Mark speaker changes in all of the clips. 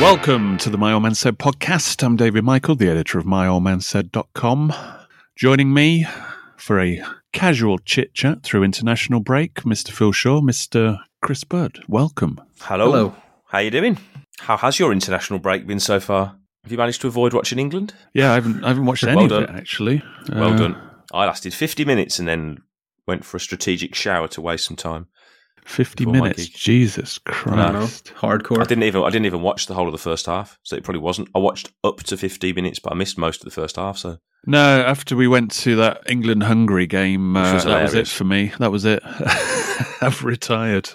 Speaker 1: Welcome to the My Old Man Said podcast. I'm David Michael, the editor of myoldmansaid.com. Joining me for a casual chit chat through international break, Mr. Phil Shaw, Mr. Chris Bird. Welcome.
Speaker 2: Hello.
Speaker 3: Hello.
Speaker 2: How you doing? How has your international break been so far? Have you managed to avoid watching England?
Speaker 1: Yeah, I haven't, I haven't watched any
Speaker 2: Well
Speaker 1: of it actually.
Speaker 2: Well
Speaker 1: Uh,
Speaker 2: done. I lasted 50 minutes and then went for a strategic shower to waste some time.
Speaker 1: 50
Speaker 2: Before
Speaker 1: minutes.
Speaker 2: gig.
Speaker 1: Jesus
Speaker 3: I don't.
Speaker 1: Christ.
Speaker 3: Hardcore.
Speaker 2: I didn't even I didn't even watch the whole of the first half, so it probably wasn't. I watched up to 15 minutes, but I missed most of the first half. So
Speaker 1: No, after we went to that England Hungary game, uh,
Speaker 2: was
Speaker 1: that was it for me. That was it. I've retired.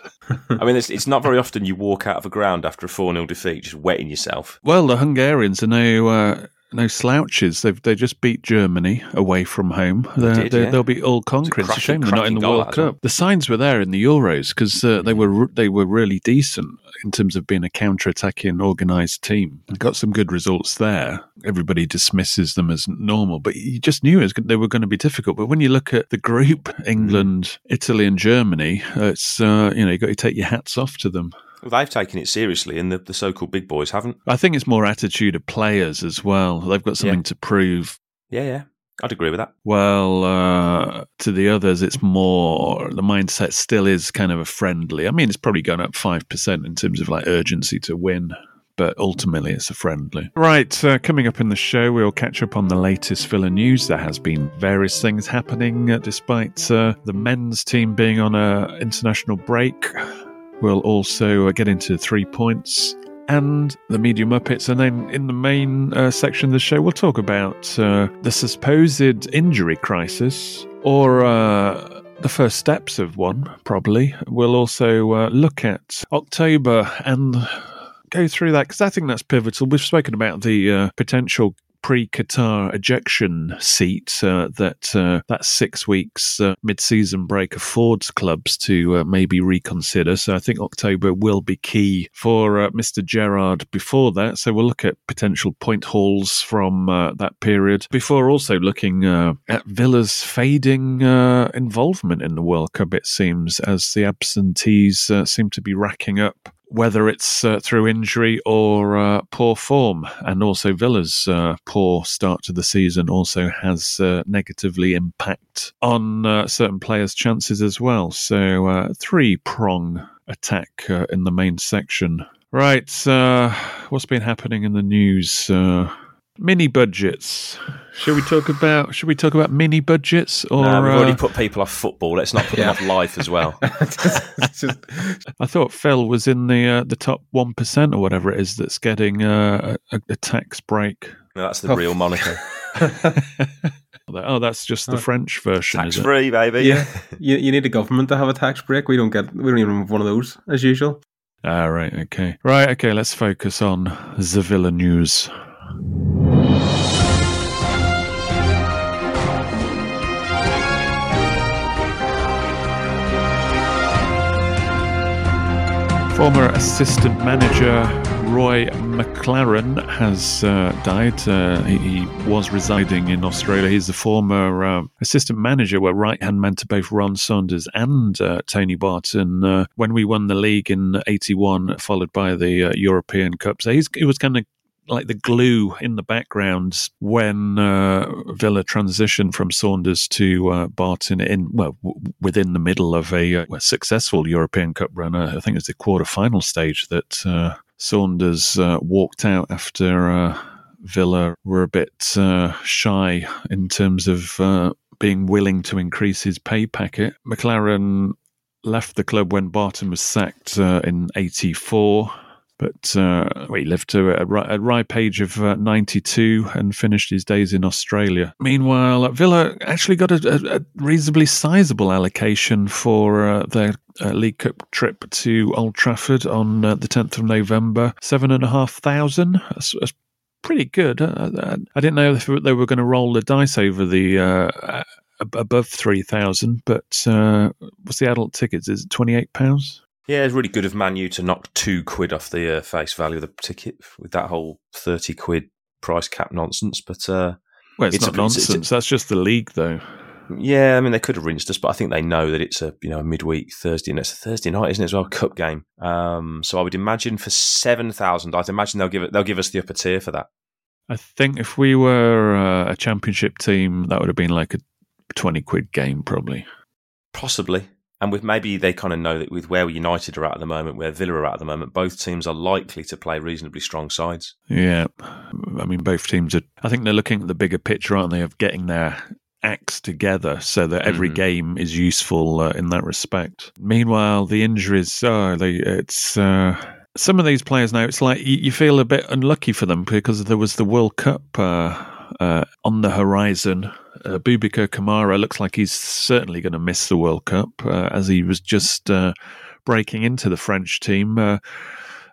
Speaker 2: I mean, it's, it's not very often you walk out of a ground after a 4 0 defeat just wetting yourself.
Speaker 1: Well, the Hungarians are no uh, no slouches. They've they just beat Germany away from home. They
Speaker 2: did, yeah.
Speaker 1: They'll be all concrete. It's a shame they're not in the World
Speaker 2: that as well.
Speaker 1: Cup. The signs were there in the Euros because uh, they were they were really decent in terms of being a counter attacking organised team. Got some good results there. Everybody dismisses them as normal, but you just knew it was, they were going to be difficult. But when you look at the group, England, Italy, and Germany, it's uh, you know you got to take your hats off to them.
Speaker 2: Well, they've taken it seriously, and the, the so called big boys haven't.
Speaker 1: I think it's more attitude of players as well. They've got something
Speaker 2: Yeah.
Speaker 1: to prove.
Speaker 2: Yeah, yeah. I'd agree with that.
Speaker 1: Well, uh, to the others, it's more the mindset still is kind of a friendly. I mean, it's probably gone up five percent in terms of like urgency to win, but ultimately it's a friendly. Right, uh, coming up in the show, we'll catch up on the latest Villa news. There has been various things happening uh, despite uh, the men's team being on a international break. We'll also uh, get into three points and the Media Muppets. And then in the main uh, section of the show, we'll talk about uh, the supposed injury crisis or uh, the first steps of one, probably. We'll also uh, look at October and go through that because I think that's pivotal. We've spoken about the uh, potential pre-Qatar ejection seat uh, that uh, that six weeks uh, mid-season break affords clubs to uh, maybe reconsider. So I think October will be key for uh, Mr. Gerrard before that. So we'll look at potential point hauls from uh, that period before also looking at Villa's fading involvement in the World Cup. It seems as the absentees seem to be racking up whether it's uh, through injury or uh, poor form. And also, Villa's uh, poor start to the season also has uh, negatively impact on uh, certain players' chances as well. So, uh, three prong attack in the main section. Right, what's been happening in the news? Mini budgets. Should we talk about? Should we talk about mini budgets or?
Speaker 2: No, we've already
Speaker 1: uh,
Speaker 2: put people off football. Let's not put them off life as well.
Speaker 3: Just-
Speaker 1: I thought Phil was in the uh, the top one percent or whatever it is that's getting uh, a, a tax break.
Speaker 2: No, that's the
Speaker 3: Oh.
Speaker 2: real Monaco.
Speaker 1: Oh, that's just the
Speaker 3: Oh.
Speaker 1: French version,
Speaker 2: Tax
Speaker 1: is it?
Speaker 2: free, baby.
Speaker 3: yeah, you, you need a government to have a tax break. We don't get. We don't even have one of those as usual.
Speaker 1: Ah, right, okay, right, okay. Let's focus on the Villa news. Former assistant manager Roy McLaren has uh, died. Uh, he, he, was residing in Australia. He's the former uh, assistant manager, where right hand man to both Ron Saunders and uh, Tony Barton uh, when we won the league in '81, followed by the uh, European Cup. So he was kind of like the glue in the background when uh, Villa transitioned from Saunders to uh, Barton in well w- within the middle of a, uh, successful European Cup run. I think it's the quarter final stage that uh, Saunders uh, walked out after uh, Villa were a bit shy in terms of being willing to increase his pay packet. McLaren left the club when Barton was sacked in '84 but uh, he lived to a, a ripe age of uh, 92 and finished his days in Australia. Meanwhile, Villa actually got a, a reasonably sizable allocation for uh, their uh, League Cup trip to Old Trafford on uh, the 10th of November. Seven and a half thousand. That's, that's pretty good. Uh, I didn't know if they were going to roll the dice over the above 3,000, but what's the adult tickets? Is it £28?
Speaker 2: Yeah, it's really good of Manu to knock two quid off the uh, face value of the ticket with that whole thirty quid price cap nonsense. But uh,
Speaker 1: well, it's, it's not a, nonsense. It's, That's just the league, though.
Speaker 2: Yeah, I mean they could have rinsed us, but I think they know that it's a you know a midweek Thursday and it's a Thursday night, isn't it? As well, cup game. Um, so I would imagine for seven thousand, I'd imagine they'll give it. They'll give us the upper tier for that.
Speaker 1: I think if we were uh, a championship team, that would have been like a twenty quid game, probably.
Speaker 2: Possibly and with maybe they kind of know that with where United are at at the moment, where Villa are at, at the moment, both teams are likely to play reasonably strong sides.
Speaker 1: Yeah, I mean, both teams are. I think they're looking at the bigger picture, aren't they, of getting their acts together so that every mm. game is useful uh, in that respect. Meanwhile, the injuries, oh, they, it's. Uh, some of these players now, it's like you, you, feel a bit unlucky for them because there was the World Cup uh, uh on the horizon uh, Boubacar Kamara looks like he's certainly going to miss the World Cup uh, as he was just uh, breaking into the French team. Uh,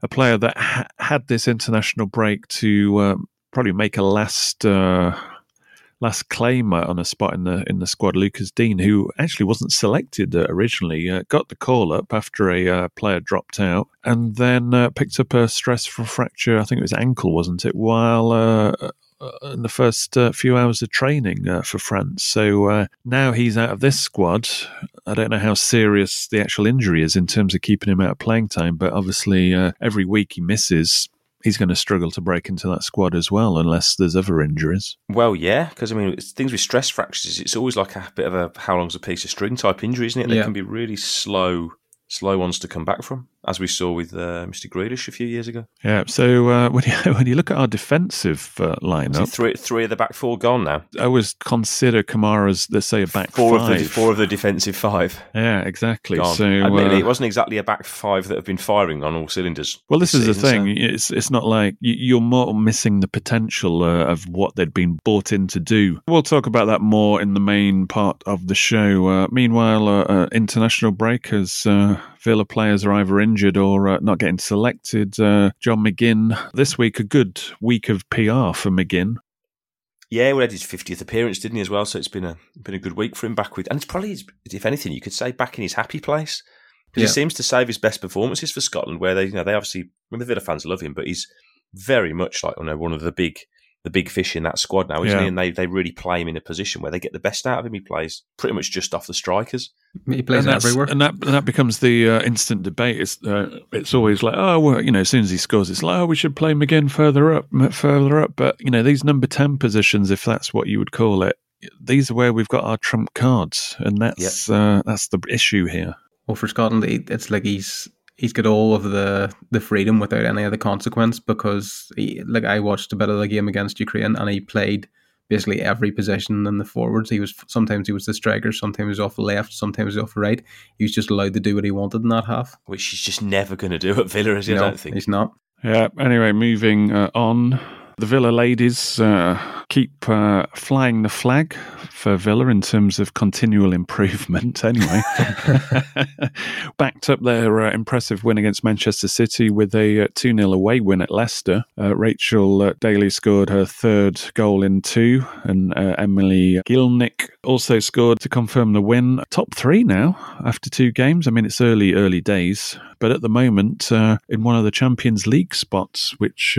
Speaker 1: a player that ha- had this international break to um, probably make a last uh, last claim on a spot in the in the squad. Lucas Digne, who actually wasn't selected uh, originally, got the call up after a player dropped out, and then picked up a stress fracture. I think it was ankle, wasn't it? While uh, in the first uh, few hours of training uh, for France. So uh, now he's out of this squad. I don't know how serious the actual injury is in terms of keeping him out of playing time, but obviously uh, every week he misses. He's going to struggle to break into that squad as well, unless there's other injuries.
Speaker 2: Well, yeah, because I mean, things with stress fractures, it's always like a bit of a how long's a piece of string type injury, isn't it? They yeah. can be really slow slow ones to come back from, as we saw with uh, Mr. Grealish a few years ago.
Speaker 1: Yeah. So uh, when you when you look at our defensive uh, lineup,
Speaker 2: three three of the back four gone now.
Speaker 1: I always consider Kamara's let's say a back
Speaker 2: four
Speaker 1: five.
Speaker 2: of the four of the defensive five.
Speaker 1: Yeah, exactly. Gone. So
Speaker 2: Admittedly, uh, it wasn't exactly a back five that have been firing on all cylinders.
Speaker 1: Well, this, this is season, the thing. So. It's it's not like you're more missing the potential uh, of what they'd been bought in to do. We'll talk about that more in the main part of the show. Uh, meanwhile, uh, international breakers. Villa players are either injured or uh, not getting selected. Uh, John McGinn, this week, a good week of PR for McGinn.
Speaker 2: Yeah, well, had his fiftieth appearance, didn't he, as well? So it's been a been a good week for him back with, and it's probably, if anything, you could say back in his happy place because yeah. he seems to save his best performances for Scotland, where they, you know, they obviously, when the Villa fans love him, but he's very much like, you know, one of the big the big fish in that squad now, isn't yeah. he? And they, they really play him in a position where they get the best out of him. He plays pretty much just off the strikers.
Speaker 3: He plays
Speaker 1: and
Speaker 3: everywhere,
Speaker 1: and that and that becomes the uh, instant debate. It's uh, it's always like, oh, well, you know, as soon as he scores, it's like, oh, we should play him again further up, further up. But you know, these number ten positions, if that's what you would call it, these are where we've got our trump cards, and that's yep. uh, that's the issue here.
Speaker 3: Well, for Scotland, it's like he's he's got all of the the freedom without any of the consequence because he, like I watched a bit of the game against Ukraine and he played basically every position in the forwards. He was sometimes he was the striker, sometimes he was off the left, sometimes he was off the right. He was just allowed to do what he wanted in that half,
Speaker 2: which he's just never going to do at Villa, is he?
Speaker 3: No,
Speaker 2: I don't think
Speaker 3: he's not.
Speaker 1: Yeah. Anyway, moving uh, on. The Villa ladies uh, keep uh, flying the flag for Villa in terms of continual improvement, anyway. Backed up their uh, impressive win against Manchester City with a 2 0 away win at Leicester. Uh, Rachel uh, Daly scored her third goal in two, and uh, Emily Gielnik also scored to confirm the win. Top three now after two games. I mean, it's early, early days, but at the moment, in one of the Champions League spots, which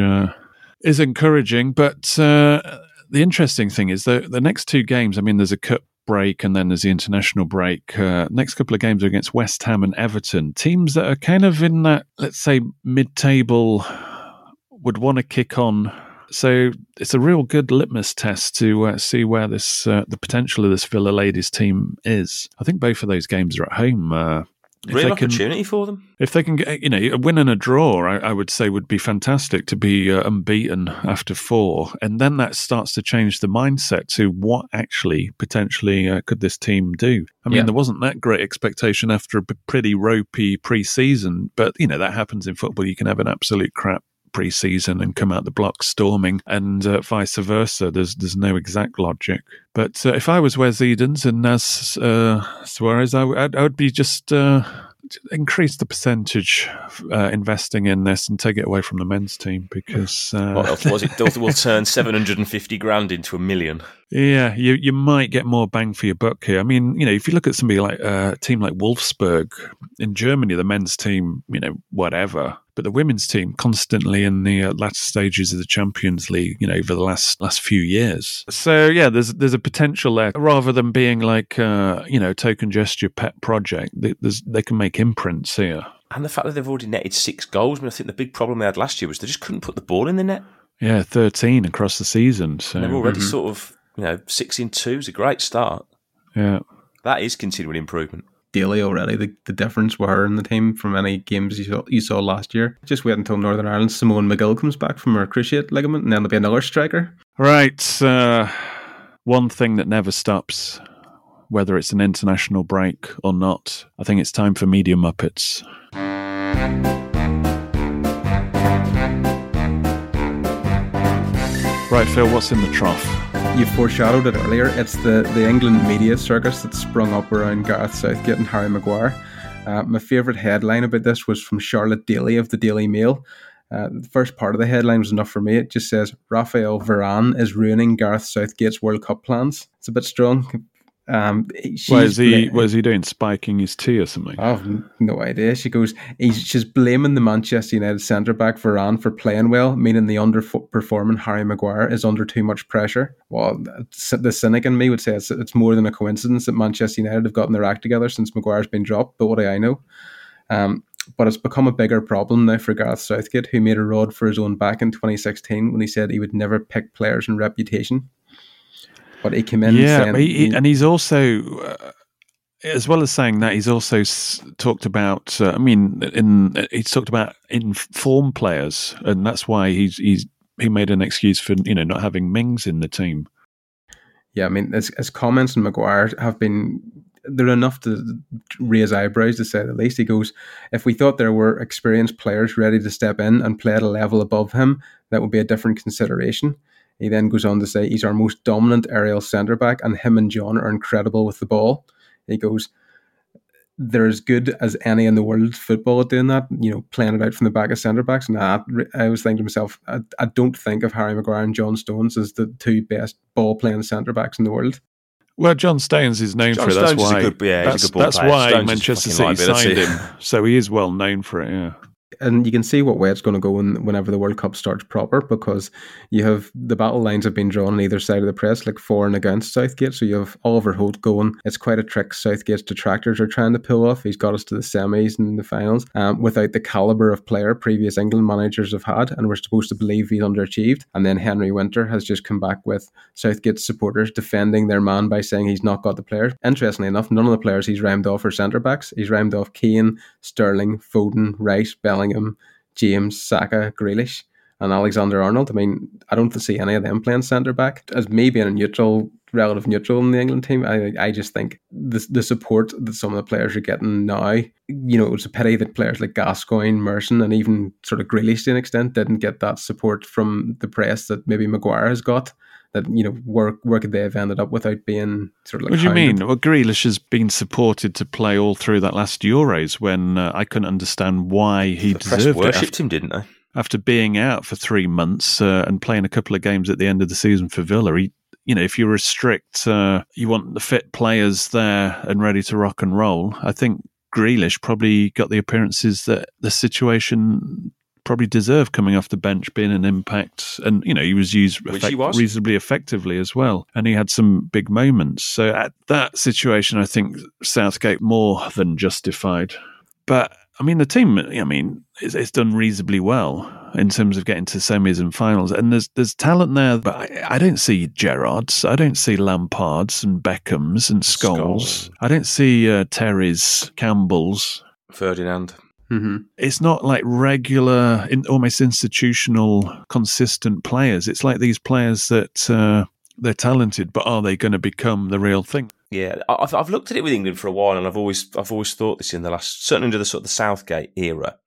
Speaker 1: is encouraging. But uh, the interesting thing is that the next two games, I mean, there's a cup break and then there's the international break. Uh, next couple of games are against West Ham and Everton, teams that are kind of in that, let's say, mid table, would want to kick on. So it's a real good litmus test to uh, see where this uh, the potential of this Villa ladies team is. I think both of those games are at home. Uh,
Speaker 2: Real opportunity
Speaker 1: can,
Speaker 2: for them.
Speaker 1: If they can get, you know, a win and a draw, I, I would say would be fantastic to be uh, unbeaten after four. And then that starts to change the mindset to what actually potentially uh, could this team do. I mean, yeah. there wasn't that great expectation after a pretty ropey pre season, but, you know, that happens in football. You can have an absolute crap pre-season and come out the blocks storming, and uh, vice versa. There's there's no exact logic. But uh, if I was Wes Edens and Naz uh, Sawiris, I, would, I would be just uh, increase the percentage uh, investing in this and take it away from the men's team because uh,
Speaker 2: what was it? will turn seven hundred and fifty grand into a million.
Speaker 1: Yeah, you you might get more bang for your buck here. I mean, you know, if you look at somebody like uh, a team like Wolfsburg in Germany, the men's team, you know, whatever, but the women's team constantly in the uh, latter stages of the Champions League, you know, over the last last few years. So yeah, there's there's a potential there rather than being like uh, you know token gesture pet project. They, they can make imprints here.
Speaker 2: And the fact that they've already netted six goals. I mean, I think the big problem they had last year was they just couldn't put the ball in the net.
Speaker 1: Yeah, thirteen across the season. So
Speaker 2: and they're already mm-hmm. sort of you know six in two is a great start.
Speaker 1: Yeah,
Speaker 2: that is continual improvement.
Speaker 3: Daly already. The, the difference with her in the team from any games you saw, you saw last year. Just wait until Northern Ireland Simone Magill comes back from her cruciate ligament, and then there'll be another striker.
Speaker 1: Right. Uh, one thing that never stops, whether it's an international break or not, I think it's time for Media Muppets. Right, Phil, what's in the trough?
Speaker 3: You foreshadowed it earlier. It's the, the England media circus that sprung up around Gareth Southgate and Harry Maguire. Uh, my favourite headline about this was from Charlotte Daly of the Daily Mail. Uh, the first part of the headline was enough for me. It just says Raphael Varane is ruining Gareth Southgate's World Cup plans. It's a bit strong. Um,
Speaker 1: Why is he? What is he doing? Spiking his tea or something?
Speaker 3: I have no idea. She goes. He's she's blaming the Manchester United centre back Varane for playing well, meaning the underperforming Harry Maguire is under too much pressure. Well, the cynic in me would say it's, it's more than a coincidence that Manchester United have gotten their act together since Maguire's been dropped. But what do I know? Um, but it's become a bigger problem now for Gareth Southgate, who made a rod for his own back in 2016 when he said he would never pick players in reputation. But he came in.
Speaker 1: Yeah, saying, he, he, and he's also. Uh, as well as saying that, he's also s- talked about. Uh, I mean, in he's talked about inform players, and that's why he's he's he made an excuse for you know not having Mings in the team.
Speaker 3: Yeah, I mean, his, his comments on Maguire have been they're enough to raise eyebrows to say the least. He goes, if we thought there were experienced players ready to step in and play at a level above him, that would be a different consideration. He then goes on to say he's our most dominant aerial centre back, and him and John are incredible with the ball. He goes, they're as good as any in the world football at doing that, you know, playing it out from the back of centre backs. And I, I was thinking to myself, I, I don't think of Harry Maguire and John Stones as the two best ball playing centre backs in the world.
Speaker 1: Well, John Stones is known
Speaker 2: John
Speaker 1: for it.
Speaker 2: That's
Speaker 1: why.
Speaker 2: He's a good, yeah,
Speaker 1: that's,
Speaker 2: that's
Speaker 1: why
Speaker 2: Stones
Speaker 1: Manchester City signed him. So he is well known for it. Yeah
Speaker 3: and you can see what way it's going to go whenever the World Cup starts proper because you have the battle lines have been drawn on either side of the press, like for and against Southgate. So you have Oliver Holt going. It's quite a trick Southgate's detractors are trying to pull off. He's got us to the semis and the finals um, without the caliber of player previous England managers have had, and we're supposed to believe he's underachieved. And then Henry Winter has just come back with Southgate's supporters defending their man by saying he's not got the players. Interestingly enough, none of the players he's rhymed off are centre backs. He's rhymed off Kane, Sterling, Foden, Rice, Bellingham. Bellingham, James, Saka, Grealish. And Alexander Arnold. I mean, I don't see any of them playing centre back. As me being a neutral, relative neutral in the England team, I I just think the the support that some of the players are getting now, you know, it was a pity that players like Gascoigne, Merson, and even sort of Grealish to an extent didn't get that support from the press that maybe Maguire has got that you know where where could they have ended up without being sort of like
Speaker 1: what do you
Speaker 3: hounded?
Speaker 1: mean? Well, Grealish has been supported to play all through that last Euros when uh, I couldn't understand why he
Speaker 2: The press
Speaker 1: deserved it
Speaker 2: worshipped
Speaker 1: after,
Speaker 2: him, didn't they?
Speaker 1: After being out for three months uh, and playing a couple of games at the end of the season for Villa. He, you know, if you restrict, uh, you want the fit players there and ready to rock and roll. I think Grealish probably got the appearances that the situation probably deserved coming off the bench, being an impact, and you know he was used
Speaker 2: Which he was.
Speaker 1: reasonably effectively as well, and he had some big moments. So at that situation, I think Southgate more than justified. But I mean, the team, I mean, it's, it's done reasonably well in terms of getting to semis and finals, and there's there's talent there, but I, I don't see Gerrards, I don't see Lampards and Beckhams and Scholes,
Speaker 2: Scholes.
Speaker 1: I don't see uh, Terry's, Campbells
Speaker 2: Ferdinand.
Speaker 3: hmm
Speaker 1: it's not like regular, in, almost institutional, consistent players. It's like these players that uh, they're talented, but are they going to become the real thing?
Speaker 2: Yeah, I've I've looked at it with England for a while, and I've always I've always thought this in the last certainly under the sort of the Southgate era.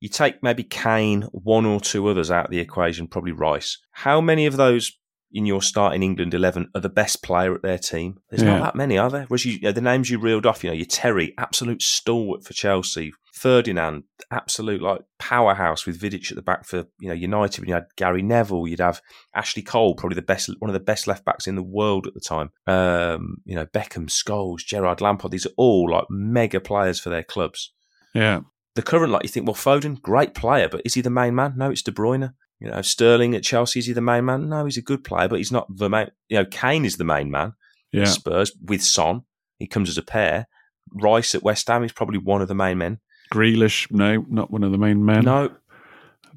Speaker 2: You take maybe Kane, one or two others out of the equation, probably Rice. How many of those in your starting England eleven are the best player at their team? There's
Speaker 1: Yeah.
Speaker 2: not that many, are there? Whereas you, you know, the names you reeled off, you know, your Terry, absolute stalwart for Chelsea. Ferdinand, absolute like powerhouse with Vidic at the back for you know United. When you had Gary Neville, you'd have Ashley Cole, probably the best, one of the best left backs in the world at the time. Um, you know Beckham, Scholes, Gerrard Lampard. These are all like mega players for their clubs.
Speaker 1: Yeah.
Speaker 2: The current, like you think, well, Foden, great player, but is he the main man? No, it's De Bruyne. You know, Sterling at Chelsea, is he the main man? No, he's a good player, but he's not the main. You know, Kane is the main man.
Speaker 1: Yeah.
Speaker 2: Spurs with Son, he comes as a pair. Rice at West Ham is probably one of the main men.
Speaker 1: Grealish, no, not one of the main men.
Speaker 2: No,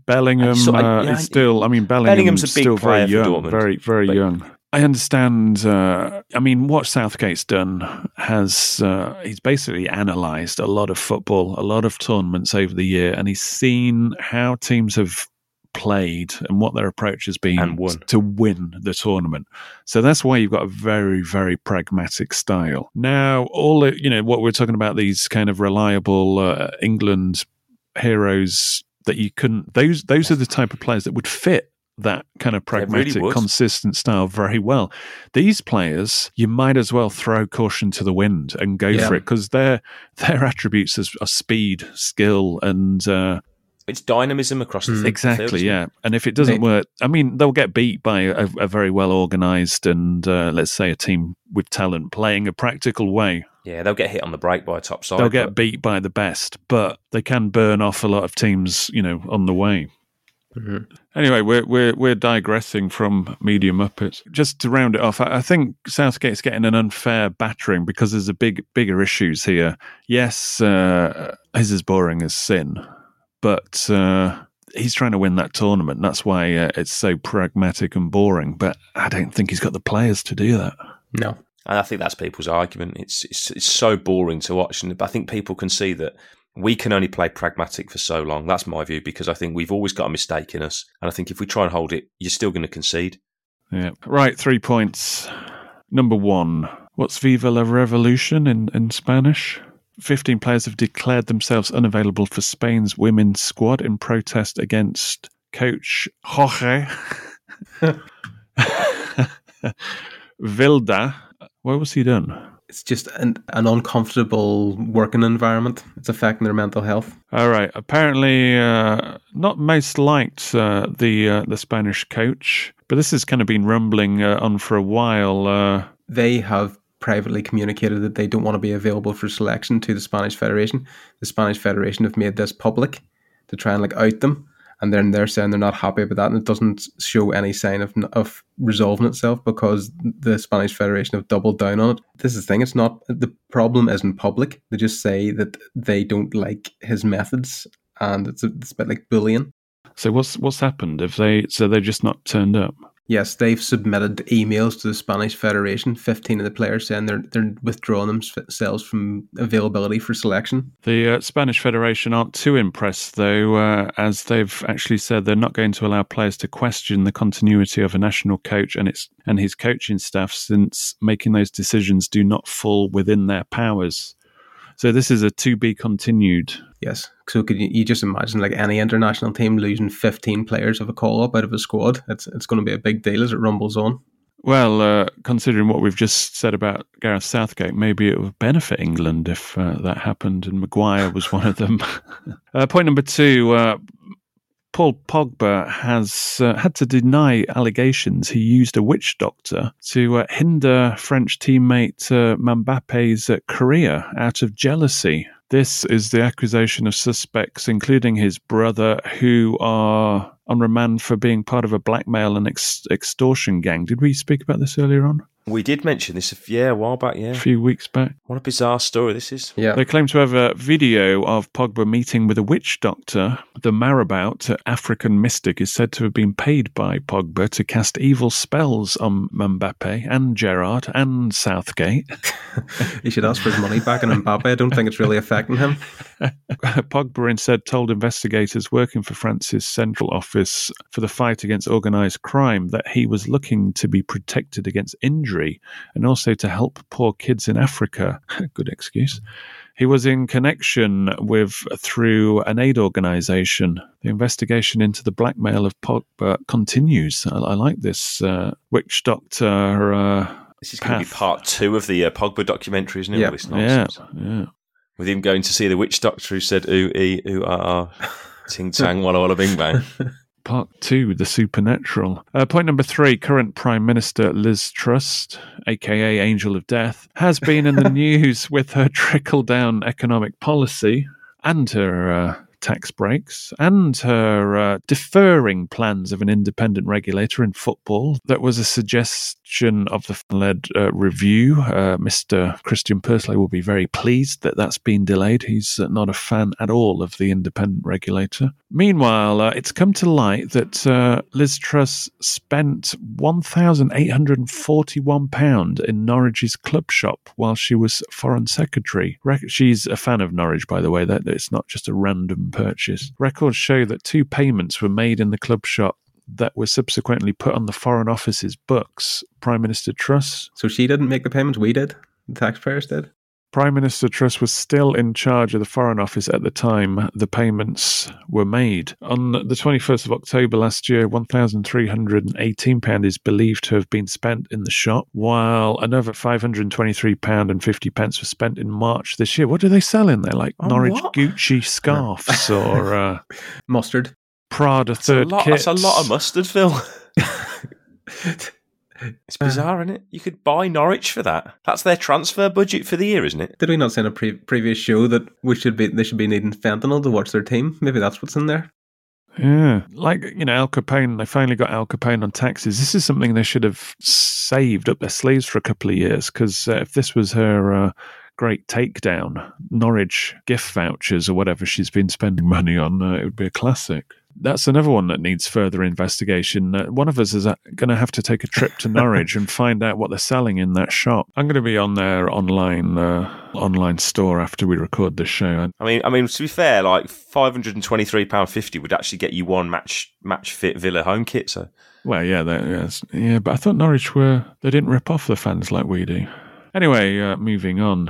Speaker 1: Bellingham
Speaker 2: So,
Speaker 1: uh,
Speaker 2: yeah,
Speaker 1: is still. I mean, Bellingham's,
Speaker 2: Bellingham's a big
Speaker 1: still very young,
Speaker 2: Dortmund,
Speaker 1: very very
Speaker 2: but-
Speaker 1: young. I understand. Uh, I mean, what Southgate's done has uh, he's basically analysed a lot of football, a lot of tournaments over the year, and he's seen how teams have played and what their approach has been to win the tournament. So that's why you've got a very, very pragmatic style. Now, all the, you know, what we're talking about, these kind of reliable uh, England heroes that you couldn't. Those those are the type of players that would fit that kind of
Speaker 2: They really
Speaker 1: pragmatic, consistent style very well. These players, you might as well throw caution to the wind and go
Speaker 3: Yeah.
Speaker 1: for it because their their attributes are, are speed, skill, and uh,
Speaker 2: it's dynamism across the
Speaker 3: Mm.
Speaker 2: field,
Speaker 1: exactly,
Speaker 2: isn't
Speaker 1: yeah. And if it doesn't
Speaker 3: They-
Speaker 1: work, I mean, they'll get beat by a, a very well organised and uh, let's say a team with talent playing a practical way.
Speaker 2: Yeah, they'll get hit on the break by a top side.
Speaker 1: They'll get
Speaker 2: but-
Speaker 1: beat by the best, but they can burn off a lot of teams, you know, on the way.
Speaker 3: Mhm.
Speaker 1: Anyway, we're we're we're digressing from Media Muppets. Just to round it off, I, I think Southgate's getting an unfair battering because there's a big bigger issues here. Yes, uh, he's as boring as sin, but uh, he's trying to win that tournament. That's why uh, it's so pragmatic and boring. But I don't think he's got the players to do that.
Speaker 3: No.
Speaker 2: And I think that's people's argument. It's, it's it's so boring to watch, and I think people can see that we can only play pragmatic for so long. That's my view because I think we've always got a mistake in us, and I think if we try and hold it, you're still going to concede.
Speaker 1: Yeah. Right, three points. Number one. What's Viva la Revolution in, in Spanish? 15 players have declared themselves unavailable for Spain's women's squad in protest against coach Jorge Vilda. What was he done?
Speaker 3: It's just an, an uncomfortable working environment. It's affecting their mental health.
Speaker 1: All right. Apparently, uh, not most liked uh, the uh, the Spanish coach, but this has kind of been rumbling uh, on for a while. Uh,
Speaker 3: They have privately communicated that they don't want to be available for selection to the Spanish Federation. The Spanish Federation have made this public to try and like out them, and then they're saying they're not happy about that, and it doesn't show any sign of of resolving itself because the Spanish Federation have doubled down on it. This is the thing; it's not the problem isn't public. They just say that they don't like his methods, and it's a, it's a bit like bullying.
Speaker 1: So what's what's happened? If they so they're just not turned up?
Speaker 3: Yes, they've submitted emails to the Spanish Federation. Fifteen of the players saying they're they're withdrawing themselves from availability for selection.
Speaker 1: The uh, Spanish Federation aren't too impressed, though, uh, as they've actually said they're not going to allow players to question the continuity of a national coach and its and his coaching staff, since making those decisions do not fall within their powers. So this is a to be continued.
Speaker 3: Yes. So could you, you just imagine like any international team losing 15 players of a call up out of a squad? It's it's going to be a big deal as it rumbles on.
Speaker 1: Well, uh, considering what we've just said about Gareth Southgate, maybe it would benefit England if uh, that happened, and Maguire was one of them. uh, point number two uh, Paul Pogba has uh, had to deny allegations he used a witch doctor to uh, hinder French teammate uh, Mbappe's uh, career out of jealousy. This is the accusation of suspects, including his brother, who are on remand for being part of a blackmail and ex- extortion gang. Did we speak about this earlier on?
Speaker 2: We did mention this, yeah, a while back, yeah. A
Speaker 1: few weeks back.
Speaker 2: What a bizarre story this is.
Speaker 3: Yeah.
Speaker 1: They claim to have a video of Pogba meeting with a witch doctor. The marabout, uh, African mystic, is said to have been paid by Pogba to cast evil spells on Mbappe and Gerrard and Southgate.
Speaker 3: he should ask for his money back on Mbappe. I don't think it's really affecting him.
Speaker 1: Pogba instead told investigators working for France's central office for the fight against organised crime that he was looking to be protected against injury and also to help poor kids in Africa. Good excuse. He was in connection with through an aid organization. The investigation into the blackmail of Pogba continues. I, I like this uh, witch doctor. Uh,
Speaker 2: this is going to be part two of the uh, Pogba documentary, isn't it?
Speaker 1: Yeah, yeah, yeah.
Speaker 2: With him going to see the witch doctor who said ooh ee ooh ah ah, ting tang walla walla bing bang.
Speaker 1: Part two, the supernatural. Uh, point number three current Prime Minister Liz Truss, aka Angel of Death, has been in the news with her trickle down economic policy and her uh, tax breaks and her uh, deferring plans of an independent regulator in football. That was a suggestion of the led uh, review. Uh, Mr. Christian Purslow will be very pleased that that's been delayed. He's uh, not a fan at all of the independent regulator. Meanwhile, uh, it's come to light that uh, Liz Truss spent £1,841 in Norwich's club shop while she was Foreign Secretary. She's a fan of Norwich, by the way. That It's not just a random purchase. Records show that two payments were made in the club shop that were subsequently put on the Foreign Office's books. Prime Minister Truss.
Speaker 3: So she didn't make the payments, we did? The taxpayers did?
Speaker 1: Prime Minister Truss was still in charge of the Foreign Office at the time the payments were made. On the 21st of October last year, £1,318 is believed to have been spent in the shop, while another £523 and 50 pence was spent in March this year. What do they sell in there? Like
Speaker 2: Oh,
Speaker 1: Norwich
Speaker 2: what?
Speaker 1: Gucci scarves or uh,
Speaker 3: Mustard.
Speaker 1: Prada
Speaker 2: That's a,
Speaker 1: third
Speaker 2: lot,
Speaker 1: kits?
Speaker 2: that's a lot of mustard, Phil. it's bizarre, isn't it? You could buy Norwich for that. That's their transfer budget for the year, isn't it?
Speaker 3: Did we not say in a pre- previous show that we should be they should be needing fentanyl to watch their team? Maybe that's what's in there.
Speaker 1: Yeah, like you know, Al Capone. They finally got Al Capone on taxes. This is something they should have saved up their sleeves for a couple of years. Because uh, if this was her uh, great takedown, Norwich gift vouchers or whatever she's been spending money on, uh, it would be a classic. That's another one that needs further investigation. Uh, one of us is going to have to take a trip to Norwich and find out what they're selling in that shop. I'm going to be on their online uh, online store after we record this show.
Speaker 2: I mean, I mean to be fair, like five hundred and twenty three pound fifty would actually get you one match match fit Villa home kit. So
Speaker 1: Well, yeah, that, yeah, but I thought Norwich were they didn't rip off the fans like we do. Anyway, uh, moving on.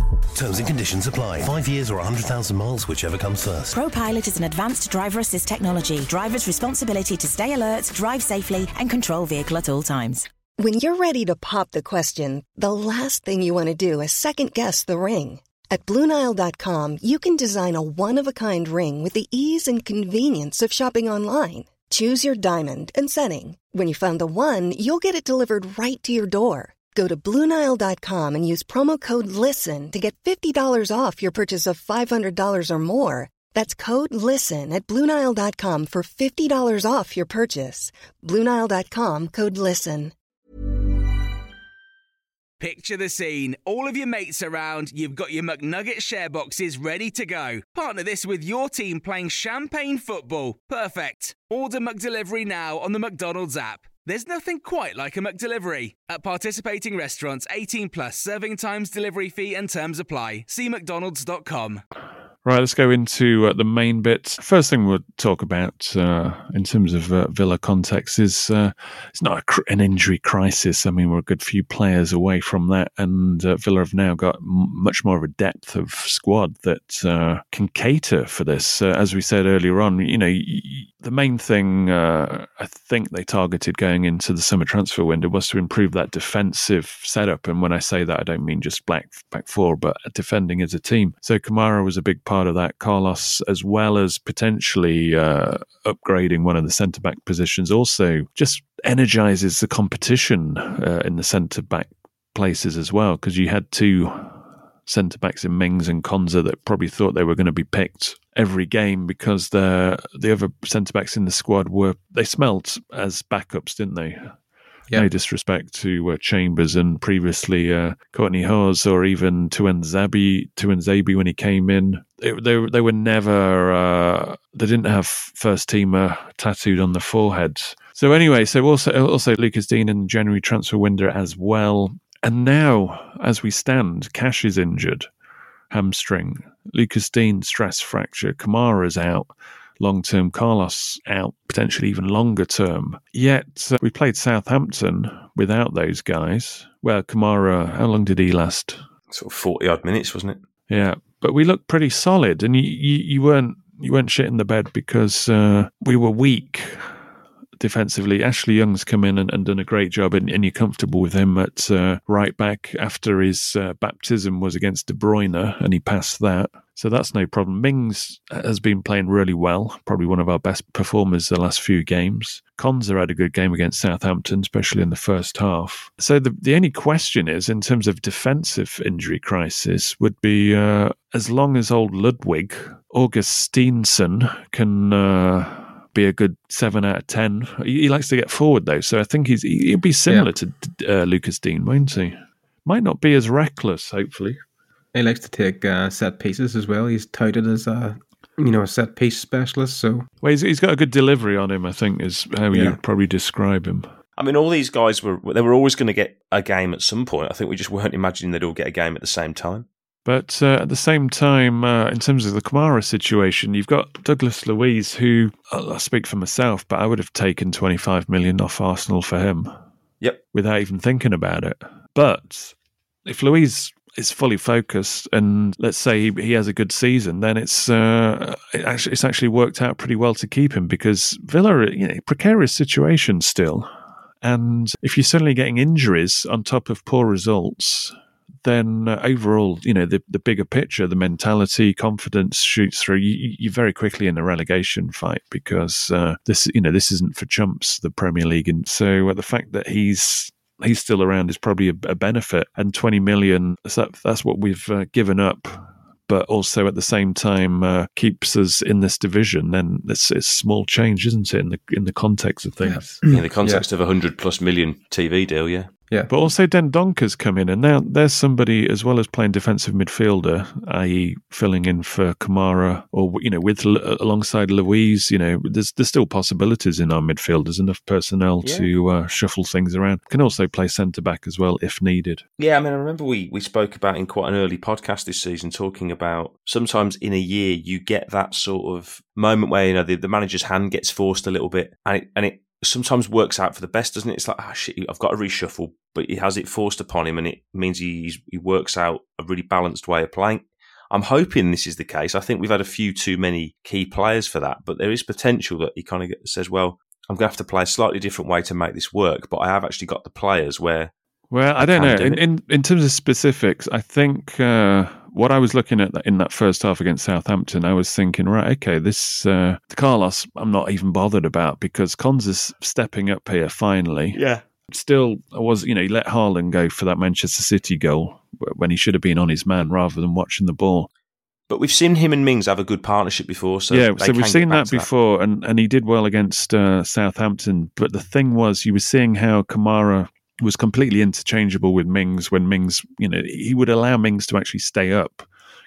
Speaker 4: Terms and conditions apply. Five years or 100,000 miles, whichever comes first.
Speaker 5: ProPilot is an advanced driver assist technology. Driver's responsibility to stay alert, drive safely, and control vehicle at all times.
Speaker 6: When you're ready to pop the question, the last thing you want to do is second guess the ring. At Bluenile.com, you can design a one of a kind ring with the ease and convenience of shopping online. Choose your diamond and setting. When you find the one, you'll get it delivered right to your door. Go to Bluenile.com and use promo code LISTEN to get $50 off your purchase of $500 or more. That's code LISTEN at Bluenile.com for $50 off your purchase. Bluenile.com code LISTEN.
Speaker 7: Picture the scene. All of your mates around, you've got your McNugget share boxes ready to go. Partner this with your team playing champagne football. Perfect. Order McDelivery now on the McDonald's app. There's nothing quite like a McDelivery. At participating restaurants, 18 plus serving times, delivery fee, and terms apply. See McDonald's.com.
Speaker 1: Right, let's go into uh, the main bit. First thing we'll talk about uh, in terms of uh, Villa context is uh, it's not cr- an injury crisis. I mean, we're a good few players away from that, and uh, Villa have now got m- much more of a depth of squad that uh, can cater for this. as we said earlier on, you know, y- the main thing I think they targeted going into the summer transfer window was to improve that defensive setup. And when I say that, I don't mean just back back four, but defending as a team. So Kamara was a big part of that. Carlos, as well as potentially uh, upgrading one of the centre back positions, also just energizes the competition uh, in the centre back places as well, because you had two centre backs in Mings and Konsa that probably thought they were going to be picked every game because the the other centre backs in the squad were they smelt as backups, didn't they? No disrespect to uh, Chambers and previously uh, Kortney Hause or even Tuanzebe, Tuanzebe when he came in. It, they, they were never, uh, they didn't have first teamer tattooed on the forehead. So anyway, so also, also Lucas Digne in the January transfer window as well. And now, as we stand, Cash is injured, hamstring. Lucas Digne stress fracture. Kamara's out long term, Carlos out potentially even longer term. Yet uh, we played Southampton without those guys. Well, Kamara, how long did he last?
Speaker 2: Sort of forty odd minutes, wasn't it?
Speaker 1: Yeah, but we looked pretty solid, and you, you, you weren't you weren't shit in the bed because uh, we were weak defensively. Ashley Young's come in and, and done a great job, and, and, you're comfortable with him at uh, right back after his uh, baptism was against De Bruyne, and he passed that. So that's no problem. Mings has been playing really well, probably one of our best performers the last few games. Konsa had a good game against Southampton, especially in the first half. So the, the only question is, in terms of defensive injury crisis, would be uh, as long as old Ludwig Augustinsson can uh, be a good seven out of ten. He, he, likes to get forward though, so I think he's he'll be similar yeah. to uh, Lucas Digne, won't he? Might not be as reckless, hopefully.
Speaker 3: He likes to take uh, set pieces as well. He's touted as a you know a set piece specialist. So
Speaker 1: well, he's, he's got a good delivery on him. I think is how yeah. you probably describe him.
Speaker 2: I mean, all these guys were they were always going to get a game at some point. I think we just weren't imagining they'd all get a game at the same time.
Speaker 1: But uh, at the same time, uh, in terms of the Kamara situation, you've got Douglas Luiz, who I'll speak for myself, but I would have taken 25 million off Arsenal for him.
Speaker 2: Yep.
Speaker 1: Without even thinking about it. But if Luiz is fully focused and let's say he, he has a good season, then it's uh, it actually, it's actually worked out pretty well to keep him because Villa, you know, precarious situation still. And if you're suddenly getting injuries on top of poor results, then uh, overall, you know, the, the bigger picture, the mentality, confidence shoots through. You, you're very quickly in a relegation fight because uh, this, you know, this isn't for chumps, the Premier League. And so uh, the fact that he's he's still around is probably a, a benefit. And 20 million, that, that's what we've uh, given up. But also at the same time uh, keeps us in this division. Then it's, it's small change, isn't it? In the in the context of things,
Speaker 2: yeah. in the context yeah. of a hundred plus million TV deal, yeah.
Speaker 1: Yeah. But also Dendoncker's come in, and now there's somebody as well as playing defensive midfielder, i.e., filling in for Kamara, or you know, with alongside Luiz. You know, there's there's still possibilities in our midfield. There's enough personnel yeah. to uh, shuffle things around. Can also play centre back as well if needed.
Speaker 2: Yeah, I mean, I remember we we spoke about in quite an early podcast this season talking about sometimes in a year you get that sort of moment where you know the, the manager's hand gets forced a little bit, and it, and it sometimes works out for the best, doesn't it? It's like, ah, oh, shit, I've got to reshuffle, but he has it forced upon him, and it means he he works out a really balanced way of playing. I'm hoping this is the case. I think we've had a few too many key players for that, but there is potential that he kind of says, well, I'm going to have to play a slightly different way to make this work, but I have actually got the players where
Speaker 1: Well, I don't know.
Speaker 2: do
Speaker 1: In, in in terms of specifics, I think uh, what I was looking at in that first half against Southampton, I was thinking, right, okay, this uh, Carlos, I'm not even bothered about because Cons is stepping up here finally.
Speaker 2: Yeah.
Speaker 1: Still, I was you know he let Haaland go for that Manchester City goal when he should have been on his man rather than watching the ball.
Speaker 2: But we've seen him and Mings have a good partnership before. So
Speaker 1: yeah, so we've seen that before, and and he did well against uh, Southampton. But the thing was, you were seeing how Kamara was completely interchangeable with Mings when Mings, you know, he would allow Mings to actually stay up.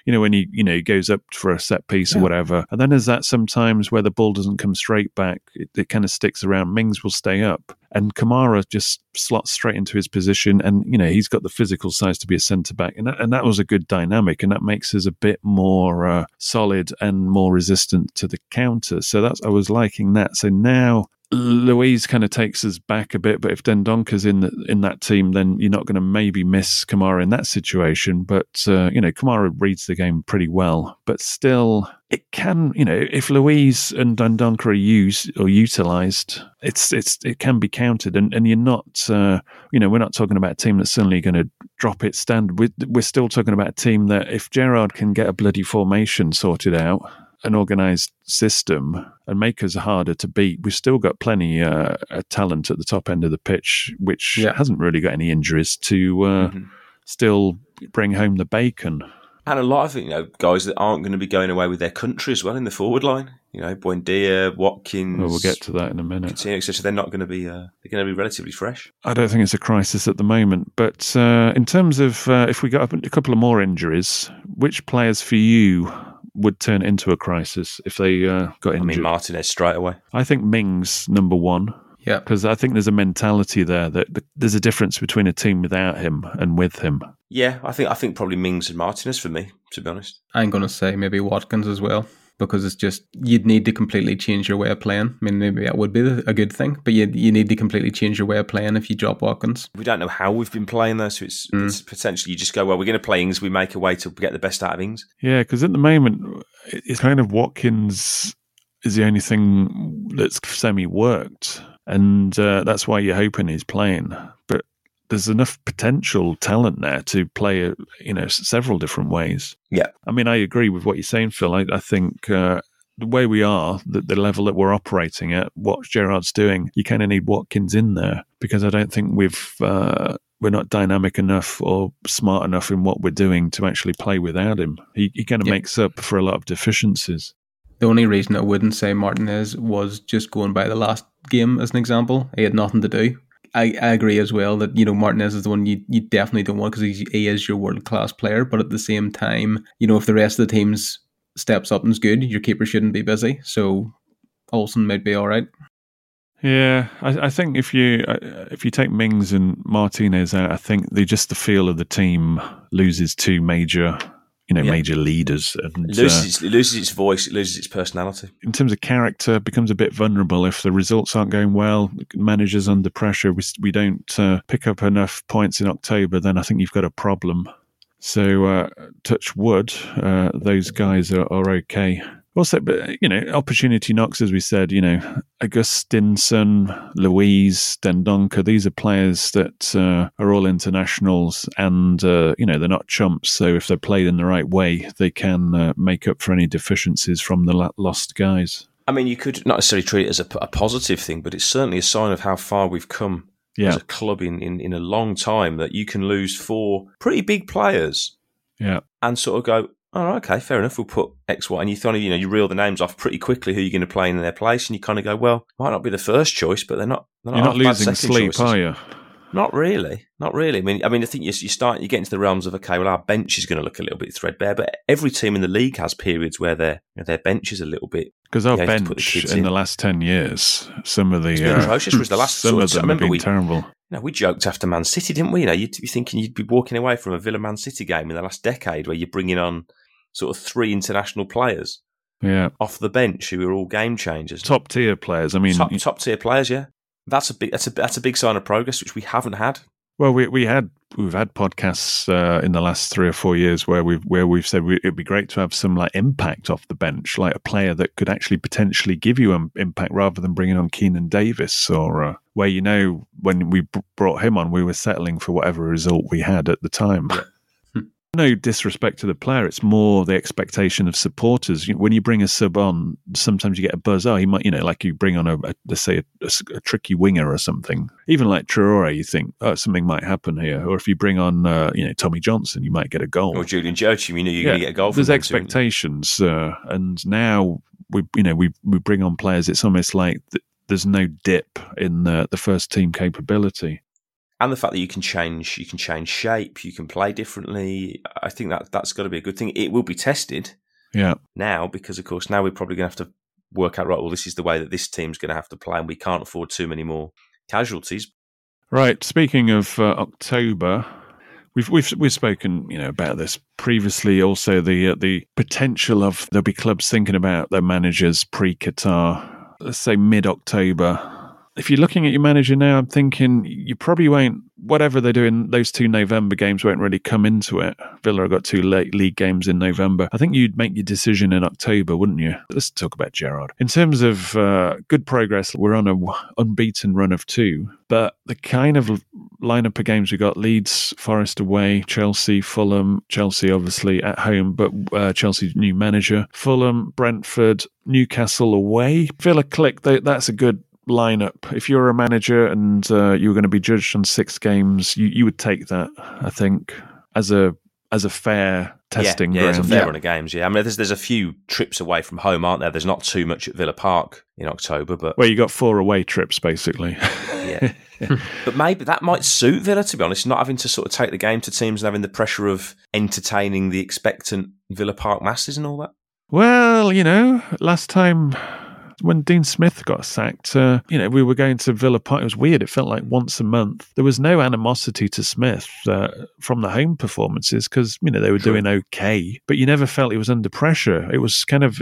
Speaker 1: You know, when he, you know, he goes up for a set piece or whatever. And then there's that sometimes where the ball doesn't come straight back, it, it kind of sticks around. Mings will stay up. And Kamara just slots straight into his position. And, you know, he's got the physical size to be a centre back. And that, and that was a good dynamic. And that makes us a bit more uh, solid and more resistant to the counter. So that's, I was liking that. So now Luiz kind of takes us back a bit, but if Dendoncker's in the, in that team, then you're not going to maybe miss Kamara in that situation. But uh, you know, Kamara reads the game pretty well, but still, it can you know if Luiz and Dendoncker are used or utilized, it's it's it can be counted, and and you're not uh, you know we're not talking about a team that's suddenly going to drop its standard. We're, we're still talking about a team that if Gerrard can get a bloody formation sorted out an organized system and make us harder to beat. We've still got plenty uh, of talent at the top end of the pitch, which
Speaker 3: Yeah.
Speaker 1: hasn't really got any injuries to uh,
Speaker 2: Mm-hmm.
Speaker 1: still bring home the bacon.
Speaker 2: And a lot of you know guys that aren't going to be going away with their country as well in the forward line. You know, Buendia, Watkins.
Speaker 1: Well, we'll get to that in a minute.
Speaker 2: Coutinho, etc. They're not going to be. Uh, they're going to be relatively fresh.
Speaker 1: I don't think it's a crisis at the moment, but uh, in terms of uh, if we got a couple of more injuries, which players for you would turn into a crisis if they uh, got
Speaker 2: I
Speaker 1: injured?
Speaker 2: mean, Martinez straight away.
Speaker 1: I think Mings number one.
Speaker 3: Yeah.
Speaker 1: because I think there's a mentality there that that there's a difference between a team without him and with him.
Speaker 2: Yeah, I think I think probably Mings and Martinez for me, to be honest.
Speaker 3: I'm going to say maybe Watkins as well because it's just you'd need to completely change your way of playing. I mean, maybe that would be a good thing, but you you need to completely change your way of playing if you drop Watkins.
Speaker 2: We don't know how we've been playing though, so it's,
Speaker 1: Mm.
Speaker 2: it's potentially you just go, well, we're going to play Ings. We make a way to get the best out of Ings.
Speaker 1: Yeah, because at the moment it's kind of Watkins is the only thing that's semi worked, and uh, that's why you're hoping he's playing. But there's enough potential talent there to play, you know, several different ways.
Speaker 2: Yeah.
Speaker 1: I mean, I agree with what you're saying, Phil. I, I think uh, the way we are, the, the level that we're operating at, what Gerrard's doing, you kind of need Watkins in there because I don't think we've uh, we're not dynamic enough or smart enough in what we're doing to actually play without him. He, he kind of
Speaker 3: Yeah.
Speaker 1: makes up for a lot of deficiencies.
Speaker 3: The only reason I wouldn't say Martinez was just going by the last game as an example. He had nothing to do. I, I agree as well that you know Martinez is the one you, you definitely don't want because he is your world class player. But at the same time, you know if the rest of the teams steps up and is good, your keeper shouldn't be busy. So Olsen might be all right.
Speaker 1: Yeah, I, I think if you uh, if you take Mings and Martinez out, I think just the feel of the team loses two major, you know,
Speaker 2: Yeah.
Speaker 1: major leaders, and
Speaker 2: It
Speaker 1: uh,
Speaker 2: loses, its, it loses its voice, it loses its personality.
Speaker 1: in terms of character, becomes a bit vulnerable if the results aren't going well. Managers under pressure, we we don't uh, pick up enough points in October, then I think you've got a problem. So uh, touch wood, uh, those guys are, are okay. Also, but you know, opportunity knocks, as we said. You know, Augustinsson, Luiz, Dendoncker. These are players that uh, are all internationals, and uh, you know they're not chumps. So if they're played in the right way, they can uh, make up for any deficiencies from the lost guys.
Speaker 2: I mean, you could not necessarily treat it as a, a positive thing, but it's certainly a sign of how far we've come
Speaker 1: Yeah.
Speaker 2: as a club in, in, in a long time that you can lose four pretty big players
Speaker 1: Yeah,
Speaker 2: and sort of go, oh, okay, fair enough. We'll put X, Y, and you kind of, you know, you reel the names off pretty quickly who you're going to play in their place, and you kind of go, well, might not be the first choice, but they're not. They're
Speaker 1: you're not losing sleep,
Speaker 2: choices.
Speaker 1: are you?
Speaker 2: Not really, not really. I mean, I mean, I think you, you start, you get into the realms of okay, well, our bench is going to look a little bit threadbare, but every team in the league has periods where their you know, their bench is a little bit
Speaker 1: Because our
Speaker 2: put the
Speaker 1: bench in,
Speaker 2: in.
Speaker 1: the last ten years, some of the
Speaker 2: It's been
Speaker 1: uh,
Speaker 2: atrocious. Was the last
Speaker 1: some
Speaker 2: sort
Speaker 1: of
Speaker 2: I
Speaker 1: them have been
Speaker 2: we-
Speaker 1: terrible.
Speaker 2: You know, we joked after Man City, didn't we? You know, you'd be thinking you'd be walking away from a Villa Man City game in the last decade where you're bringing on sort of three international players
Speaker 1: Yeah,
Speaker 2: off the bench who were all game changers.
Speaker 1: top tier players. I mean,
Speaker 2: top, top tier players, yeah. That's a big that's a that's a big sign of progress which we haven't had.
Speaker 1: Well, we we had we've had podcasts uh, in the last three or four years where we've where we've said we, it'd be great to have some like impact off the bench, like a player that could actually potentially give you an impact rather than bringing on Keinan Davis or uh, where you know when we b- brought him on, we were settling for whatever result we had at the time. No disrespect to the player. It's more the expectation of supporters. When you bring a sub on, sometimes you get a buzz. Oh, he might, you know, like you bring on a, a let's say, a, a, a, tricky winger or something. Even like Traore, you think, oh, something might happen here. Or if you bring on, uh, you know, Tommy Johnson, you might get a goal.
Speaker 2: Or Julian Joachim, you know, you're yeah, going to get a goal.
Speaker 1: There's expectations, uh, and now we, you know, we we bring on players. It's almost like th- there's no dip in the, the first team capability
Speaker 2: and the fact that you can change you can change shape you can play differently i think that that's got to be a good thing. It will be tested
Speaker 1: yeah.
Speaker 2: now because of course now we're probably going to have to work out right well this is the way that this team's going to have to play and we can't afford too many more casualties.
Speaker 1: Right speaking of uh, october We've we've we've spoken, you know, about this previously. Also, the uh, the potential of there'll be clubs thinking about their managers pre Qatar, let's say mid October, if you're looking at your manager now, I'm thinking you probably won't. Whatever they're doing, those two November games won't really come into it. Villa got two late league games in November. I think you'd make your decision in October, wouldn't you? Let's talk about Gerrard. In terms of uh, good progress, we're on a unbeaten run of two, but the kind of lineup of games we got: Leeds, Forest away, Chelsea, Fulham, Chelsea obviously at home, but uh, Chelsea's new manager, Fulham, Brentford, Newcastle away. Villa click. That's a good lineup. If you're a manager and uh, you were going to be judged on six games, you, you would take that. I think as a as a fair testing
Speaker 2: yeah, yeah,
Speaker 1: ground.
Speaker 2: As a fair yeah. run of games. Yeah, I mean, there's there's a few trips away from home, aren't there? There's not too much at Villa Park in October, but
Speaker 1: well, you got four away trips basically.
Speaker 2: yeah. but maybe that might suit Villa, to be honest, not having to sort of take the game to teams and having the pressure of entertaining the expectant Villa Park masses and all that.
Speaker 1: Well, you know, last time when Dean Smith got sacked, uh, you know, we were going to Villa Park. It was weird. It felt like once a month. There was no animosity to Smith uh, from the home performances because, you know, they were doing okay, but you never felt he was under pressure. It was kind of,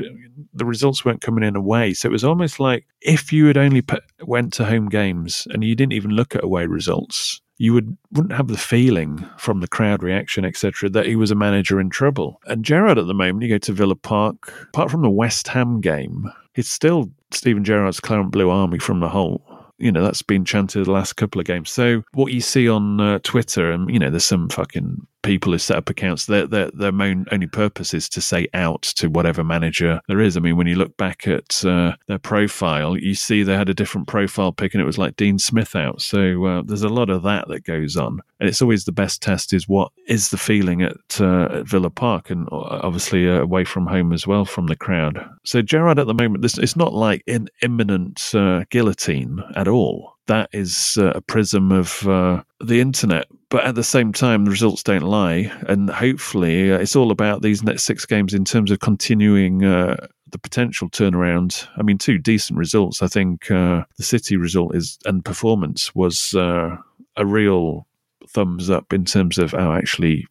Speaker 1: the results weren't coming in away. So it was almost like if you had only put, went to home games and you didn't even look at away results, you would wouldn't have the feeling from the crowd reaction, etc., that he was a manager in trouble. And Gerrard at the moment, you go to Villa Park, apart from the West Ham game, it's still Steven Gerrard's Claret Blue Army from the whole you know that's been chanted the last couple of games. So what you see on uh, Twitter, and you know, there's some fucking people who set up accounts. Their their their main only purpose is to say out to whatever manager there is. I mean, when you look back at uh, their profile, you see they had a different profile pick, and it was like Dean Smith out. So uh, there's a lot of that that goes on, and it's always the best test is what is the feeling at, uh, at Villa Park, and uh, obviously uh, away from home as well from the crowd. So Gerrard at the moment, this it's not like an imminent guillotine at all. That is uh, a prism of uh, the internet. But at the same time, the results don't lie. And hopefully, uh, it's all about these next six games in terms of continuing uh, the potential turnaround. I mean, two decent results. I think uh, the City result is and performance was uh, a real thumbs up in terms of, oh, actually,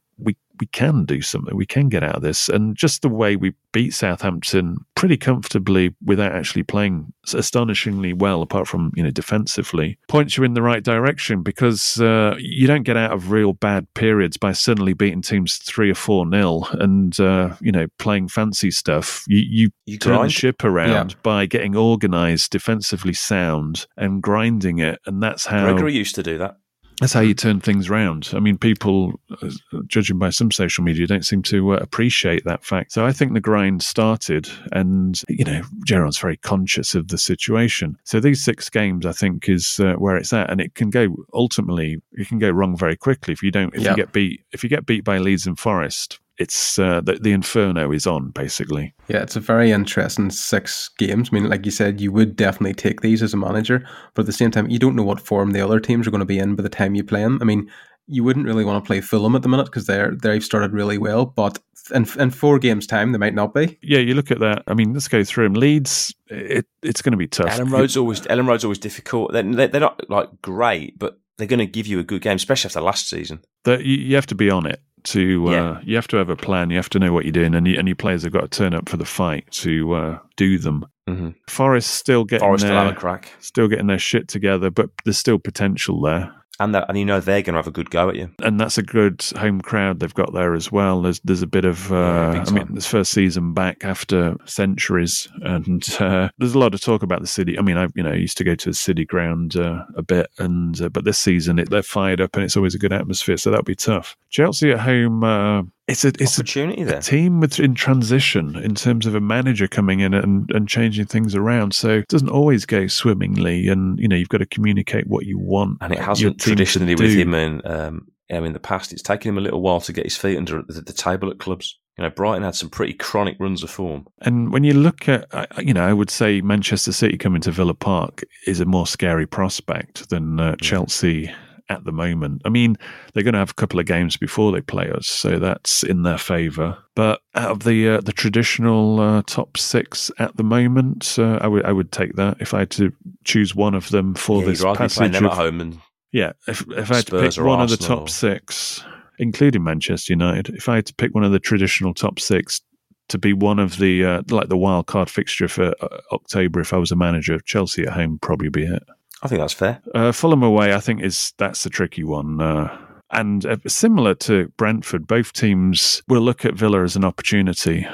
Speaker 1: we can do something. We can get out of this. And just the way we beat Southampton pretty comfortably without actually playing astonishingly well, apart from you know defensively, points you in the right direction because uh, you don't get out of real bad periods by suddenly beating teams three or four nil and uh, you know playing fancy stuff. You you, you turn grind. the ship around yeah. by getting organised, defensively sound, and grinding it, and that's how
Speaker 2: Gregory used to do that
Speaker 1: that's how you turn things around. I mean, people, uh, judging by some social media, don't seem to uh, appreciate that fact. So I think the grind started, and you know, Gerrard's very conscious of the situation. So these six games, I think, is uh, where it's at, and it can go ultimately, it can go wrong very quickly if you don't, if you get beat, if you get beat by Leeds and Forest it's uh, the, the inferno is on basically.
Speaker 3: Yeah, it's a very interesting six games. I mean, like you said, you would definitely take these as a manager, but at the same time, you don't know what form the other teams are going to be in by the time you play them. I mean, you wouldn't really want to play Fulham at the minute because they're they've started really well, but in, in four games time they might not be.
Speaker 1: Yeah, you look at that. I mean, let's go through them. Leeds, it, it's going to be tough.
Speaker 2: Elland Road's always Elland Road's always difficult. They're, they're not like great, but they're going to give you a good game, especially after last season.
Speaker 1: That you, you have to be on it to uh, yeah. you have to have a plan you have to know what you're doing and, you, and your players have got to turn up for the fight to uh, do them mm-hmm. Forest still getting
Speaker 2: Forest
Speaker 1: their,
Speaker 2: still, crack.
Speaker 1: still getting their shit together but there's still potential there
Speaker 2: and that, and you know they're going to have a good go at you.
Speaker 1: and that's a good home crowd they've got there as well. There's there's a bit of uh,
Speaker 2: big
Speaker 1: I mean, this first season back after centuries, and uh, there's a lot of talk about the city. I mean, I you know used to go to the city ground uh, a bit, and uh, but this season it, they're fired up, and it's always a good atmosphere. So that'll be tough. Chelsea at home. It's a it's a
Speaker 2: Opportunity
Speaker 1: a
Speaker 2: there.
Speaker 1: team with in transition in terms of a manager coming in and, and changing things around. So it doesn't always go swimmingly, and you know you've got to communicate what you want.
Speaker 2: and it hasn't traditionally with him and um, in the past. It's taken him a little while to get his feet under the, the table at clubs. You know, Brighton had some pretty chronic runs of form.
Speaker 1: And when you look at, you know, I would say Manchester City coming to Villa Park is a more scary prospect than uh, Chelsea at the moment. I mean, they're going to have a couple of games before they play us, so that's in their favour. But out of the uh, the traditional uh, top six at the moment, uh, I would I would take that if I had to choose one of them for
Speaker 2: Yeah,
Speaker 1: this passage.
Speaker 2: them
Speaker 1: Of,
Speaker 2: at home and
Speaker 1: yeah, if if I had to
Speaker 2: Spurs
Speaker 1: pick
Speaker 2: or
Speaker 1: one of the top six, including Manchester United, if I had to pick one of the traditional top six to be one of the uh, like the wild card fixture for uh, October, if I was a manager, Chelsea at home probably be it.
Speaker 2: I think that's fair.
Speaker 1: Uh, Fulham away, I think is that's the tricky one. Uh, and uh, similar to Brentford, both teams will look at Villa as an opportunity,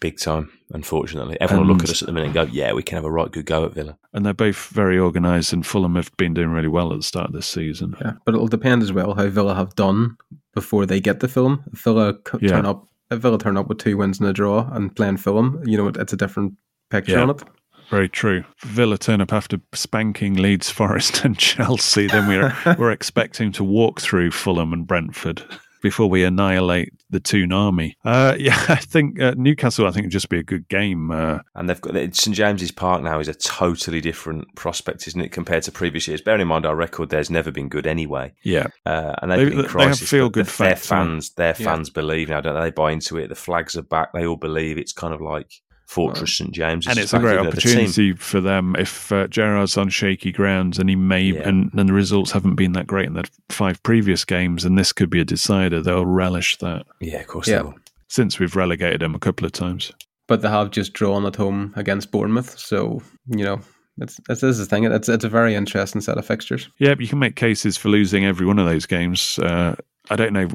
Speaker 2: Big time, unfortunately. Everyone will look at us at the minute and go, yeah, we can have a right good go at Villa.
Speaker 1: and they're both very organised. And Fulham have been doing really well at the start of this season.
Speaker 3: Yeah, but it'll depend as well how Villa have done before they get the film. If Villa c-
Speaker 1: Yeah.
Speaker 3: turn up, Villa turn up with two wins and a draw and playing Fulham, you know it's a different picture
Speaker 1: Yeah.
Speaker 3: on it.
Speaker 1: Very true. Villa turn up after spanking Leeds, Forest, and Chelsea. Then we're we're expecting to walk through Fulham and Brentford before we annihilate the Toon Army. Uh, yeah, I think uh, Newcastle. I think would just be a good game. Uh,
Speaker 2: And they've got St James's Park now is a totally different prospect, isn't it, compared to previous years? Bearing in mind our record there's never been good anyway.
Speaker 1: yeah,
Speaker 2: Uh, and they've
Speaker 1: They-
Speaker 2: been in
Speaker 1: they have
Speaker 2: crisis. but
Speaker 1: feel-good
Speaker 2: the- Their fans, their
Speaker 3: Yeah.
Speaker 2: fans believe now, don't they? They buy into it. The flags are back. They all believe it's kind of like Fortress St James.
Speaker 1: and it's a great opportunity for them if uh, Gerrard's on shaky grounds and he may
Speaker 2: Yeah.
Speaker 1: and, and the results haven't been that great in the five previous games, and this could be a decider. They'll relish that
Speaker 2: Yeah, of course
Speaker 3: Yeah.
Speaker 2: they will.
Speaker 1: since we've relegated them a couple of times.
Speaker 3: But they have just drawn at home against Bournemouth, so you know it's, this is the thing. It's it's a very interesting set of fixtures.
Speaker 1: Yeah, you can make cases for losing every one of those games. Uh, I don't know.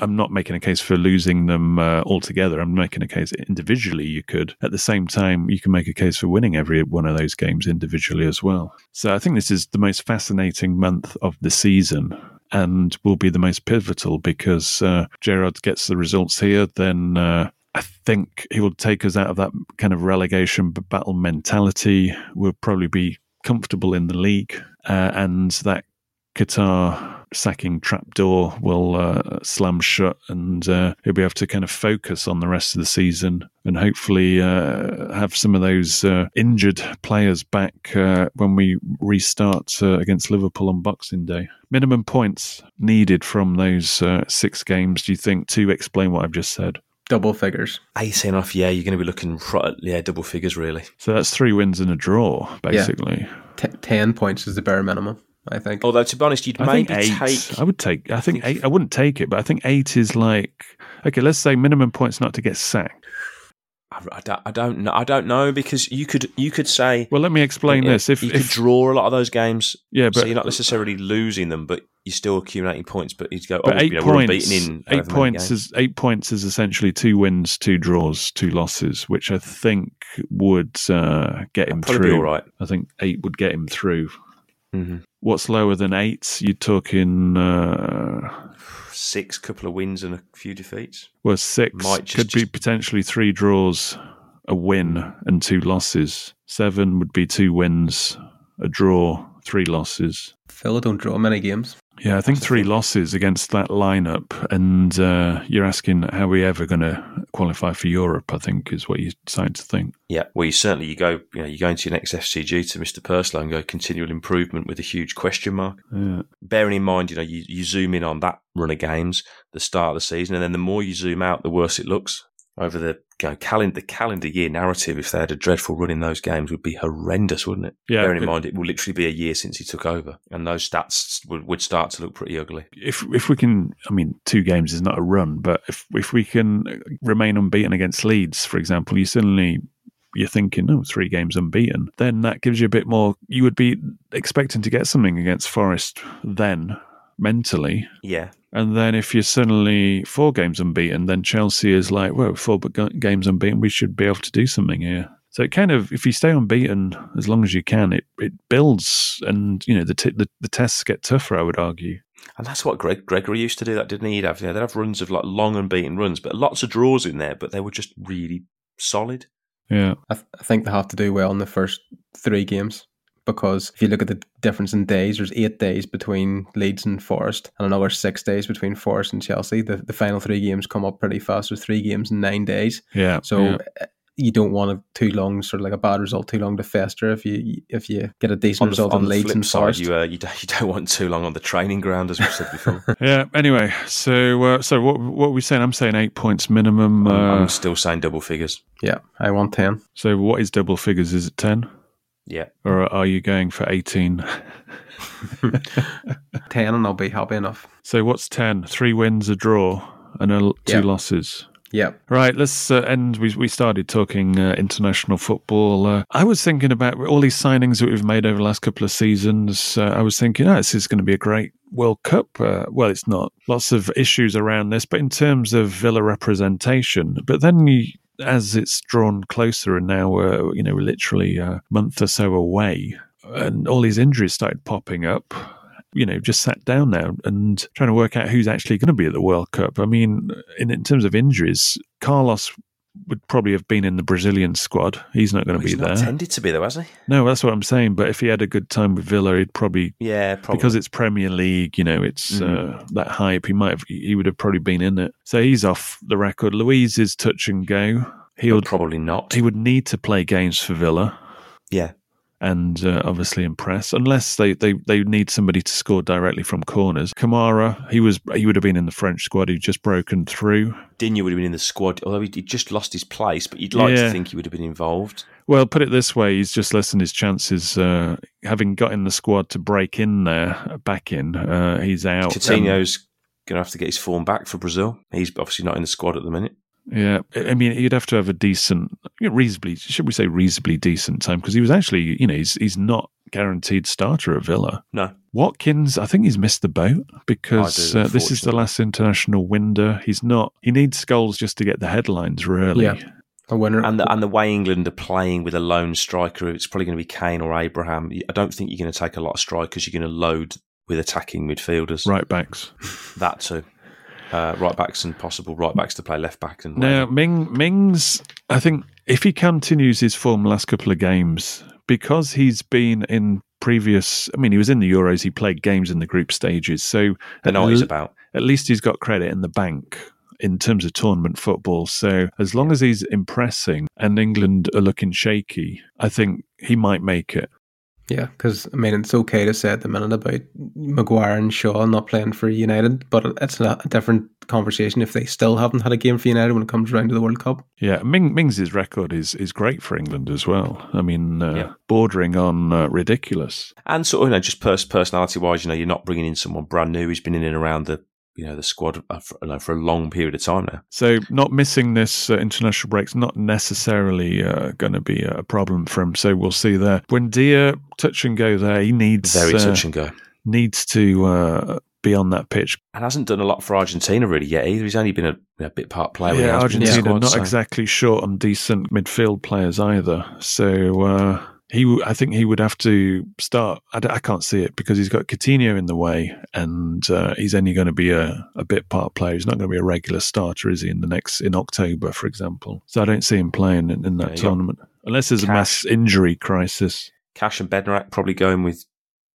Speaker 1: I'm not making a case for losing them uh, altogether. I'm making a case individually. You could, at the same time, you can make a case for winning every one of those games individually as well. So I think this is the most fascinating month of the season. And will be the most pivotal because uh, Gerrard gets the results here, then uh, I think he will take us out of that kind of relegation battle mentality. We'll probably be comfortable in the league, uh, and that Qatar sacking trapdoor will uh, slam shut, and uh, he'll be able to kind of focus on the rest of the season and hopefully uh, have some of those uh, injured players back uh, when we restart against Liverpool on Boxing Day. Minimum points needed from those six games, do you think, to explain what I've just said?
Speaker 3: Double figures.
Speaker 2: 18 off, yeah, you're going to be looking, pro- yeah, double figures, really.
Speaker 1: So that's three wins and a draw, basically.
Speaker 3: T- Ten points is the bare minimum. I think.
Speaker 2: Although, to be honest, you'd
Speaker 1: I
Speaker 2: maybe
Speaker 1: eight.
Speaker 2: take.
Speaker 1: I would take. I think eight. I wouldn't take it, but I think eight is like okay. Let's say minimum points not to get sacked.
Speaker 2: I, I don't, I don't know. I don't know because you could you could say
Speaker 1: Well, let me explain
Speaker 2: Yeah,
Speaker 1: this. If
Speaker 2: you could draw a lot of those games,
Speaker 1: yeah,
Speaker 2: so you're not necessarily losing them, but you're still accumulating points. But you go,
Speaker 1: but
Speaker 2: oh,
Speaker 1: eight
Speaker 2: you know,
Speaker 1: points.
Speaker 2: in
Speaker 1: eight points is eight points is essentially two wins, two draws, two losses, which I think would uh, get him through.
Speaker 2: all right.
Speaker 1: I think eight would get him through.
Speaker 2: Mhm.
Speaker 1: What's lower than eight? You're talking uh,
Speaker 2: Six, couple of wins and a few defeats.
Speaker 1: well six.
Speaker 2: Might just-
Speaker 1: Could be
Speaker 2: just-
Speaker 1: potentially three draws, a win, and two losses. Seven would be two wins, a draw, three losses.
Speaker 3: Villa don't draw many games.
Speaker 1: Yeah, I think three losses against that lineup, and uh, you're asking how we ever going to qualify for Europe. I think is what you're starting to think.
Speaker 2: Yeah, well, you certainly you go, you know, you go into your next FCG to Mr. Purslow and go continual improvement with a huge question mark.
Speaker 1: Yeah.
Speaker 2: Bearing in mind, you know, you, you zoom in on that run of games, the start of the season, and then the more you zoom out, the worse it looks over the you know, calendar the calendar year narrative. If they had a dreadful run in those games, would be horrendous, wouldn't it?
Speaker 1: Yeah,
Speaker 2: Bearing in
Speaker 1: but-
Speaker 2: mind, it will literally be a year since he took over, and those stats would, would start to look pretty ugly.
Speaker 1: If if we can, I mean, two games is not a run, but if if we can remain unbeaten against Leeds, for example, you suddenly you're thinking, oh, three games unbeaten, then that gives you a bit more. You would be expecting to get something against Forest then mentally.
Speaker 2: Yeah.
Speaker 1: And then if you're suddenly four games unbeaten, then Chelsea is like, well, four games unbeaten, we should be able to do something here. So it kind of, if you stay unbeaten as long as you can, it, it builds, and you know the, t- the the tests get tougher. I would argue.
Speaker 2: And that's what Greg Gregory used to do. That didn't he? He'd have, you know, they'd have runs of like long unbeaten runs, but lots of draws in there. But they were just really solid.
Speaker 1: Yeah,
Speaker 3: I, th- I think they have to do well in the first three games because if you look at the difference in days, there's eight days between Leeds and Forest, and another six days between Forest and Chelsea. The the final three games come up pretty fast. There's three games in nine days.
Speaker 1: Yeah.
Speaker 3: So
Speaker 1: yeah.
Speaker 3: uh, you don't want a too long, sort of like a bad result, too long to fester. If you if you get a decent
Speaker 2: On the,
Speaker 3: result
Speaker 2: on
Speaker 3: in Leeds
Speaker 2: flip
Speaker 3: and
Speaker 2: side,
Speaker 3: Forest,
Speaker 2: you, uh, you, don't, you don't want too long on the training ground, as we said before.
Speaker 1: yeah. Anyway, so uh, so what what are we saying? I'm saying eight points minimum.
Speaker 2: I'm,
Speaker 1: Uh,
Speaker 2: I'm still saying double figures.
Speaker 3: yeah, I want ten.
Speaker 1: so what is double figures? Is it ten,
Speaker 2: Yeah.
Speaker 1: or are you going for eighteen?
Speaker 3: Ten, and I'll be happy enough.
Speaker 1: so what's ten? Three wins, a draw, and a, two
Speaker 3: Yeah.
Speaker 1: losses.
Speaker 3: Yeah,
Speaker 1: Right, let's uh, end. We, we started talking uh, international football. Uh, I was thinking about all these signings that we've made over the last couple of seasons. Uh, I was thinking, oh, this is going to be a great World Cup. Uh, well, it's not. Lots of issues around this, but in terms of Villa representation. But then you, as it's drawn closer, and now we're, you know, we're literally a month or so away, and all these injuries started popping up you know, just sat down now and trying to work out who's actually going to be at the World Cup. I mean, in, in terms of injuries, Carlos would probably have been in the Brazilian squad. He's not going to
Speaker 2: He's
Speaker 1: be
Speaker 2: not
Speaker 1: there.
Speaker 2: tended to be, though, has he?
Speaker 1: No, that's what I'm saying. But if he had a good time with Villa, he'd probably
Speaker 2: Yeah, probably.
Speaker 1: because it's Premier League. You know, it's
Speaker 2: Mhm.
Speaker 1: uh, that hype. He might have. He would have probably been in it. So he's off the record. Luiz is touch and go. He would
Speaker 2: probably not.
Speaker 1: he would need to play games for Villa
Speaker 2: Yeah.
Speaker 1: And uh, obviously impress, unless they, they, they need somebody to score directly from corners. Kamara, he was he would have been in the French squad. He'd just broken through.
Speaker 2: Digne would have been in the squad, although he just lost his place, but you'd like
Speaker 1: Yeah.
Speaker 2: to think he would have been involved.
Speaker 1: Well, put it this way, he's just lessened his chances. Uh, having got in the squad to break in there, back in, uh, he's out. Um,
Speaker 2: Coutinho's going to have to get his form back for Brazil. He's obviously not in the squad at the minute.
Speaker 1: Yeah, I mean, you'd have to have a decent, you know, reasonably, should we say, reasonably decent time because he was actually, you know, he's he's not guaranteed starter at Villa.
Speaker 2: No.
Speaker 1: Watkins, I think he's missed the boat because
Speaker 2: do,
Speaker 1: uh, this is the last international window. He's not. He needs goals just to get the headlines, really.
Speaker 3: Yeah. a winner.
Speaker 2: And the, and the way England are playing with a lone striker, it's probably going to be Kane or Abraham. I don't think you're going to take a lot of strikers. You're going to load with attacking midfielders.
Speaker 1: Right backs.
Speaker 2: That too. Uh, right backs and possible right backs to play left back and
Speaker 1: Now, Ming Mings, I think if he continues his form last couple of games, because he's been in previous, I mean, he was in the Euros, he played games in the group stages, so
Speaker 2: they know what he's about.
Speaker 1: at least he's got credit in the bank in terms of tournament football. So as long as he's impressing and England are looking shaky, I think he might make it.
Speaker 3: Yeah, because I mean, it's okay to say at the minute about Maguire and Shaw not playing for United, but it's a different conversation if they still haven't had a game for United when it comes around to the World Cup.
Speaker 1: Yeah, Ming, Mings' record is is great for England as well. I mean, uh,
Speaker 2: Yeah.
Speaker 1: bordering on uh, ridiculous.
Speaker 2: And sort of, you know, just pers- personality wise, you know, you're not bringing in someone brand new who's been in and around the, you know, the squad uh, for, you know, for a long period of time now.
Speaker 1: So not missing this uh, international break's not necessarily uh, going to be a problem for him. So we'll see there. Buendia touch and go there, he needs
Speaker 2: Very
Speaker 1: uh,
Speaker 2: touch and go.
Speaker 1: needs to uh, be on that pitch.
Speaker 2: And hasn't done a lot for Argentina really yet either. He's only been a, a bit part player.
Speaker 1: yeah,
Speaker 2: has been in the
Speaker 1: Argentina
Speaker 2: squad,
Speaker 1: not
Speaker 2: so-
Speaker 1: exactly short on decent midfield players either. So uh, he, w- I think he would have to start. I, d- I can't see it because he's got Coutinho in the way, and uh, he's only going to be a, a bit part player. He's not going to be a regular starter, is he? In the next in October, for example. So I don't see him playing in, in that
Speaker 2: Yeah,
Speaker 1: tournament unless there's a mass injury crisis.
Speaker 2: Cash and Bednarek probably going with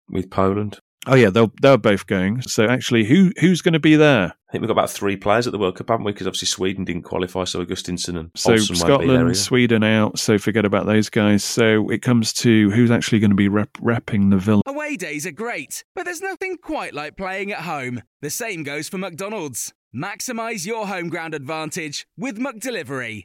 Speaker 2: with Poland.
Speaker 1: Oh yeah, they'll they're both going. So actually, who who's going to be there?
Speaker 2: I think we've got about three players at the World Cup, haven't we? Because obviously Sweden didn't qualify, so Augustinsson and
Speaker 1: So
Speaker 2: Olsen won't be there
Speaker 1: Scotland,
Speaker 2: either.
Speaker 1: Sweden out. So forget about those guys. So it comes to who's actually going to be rep- repping the Villa.
Speaker 7: Away days are great, but there's nothing quite like playing at home. The same goes for McDonald's. Maximize your home ground advantage with McDelivery.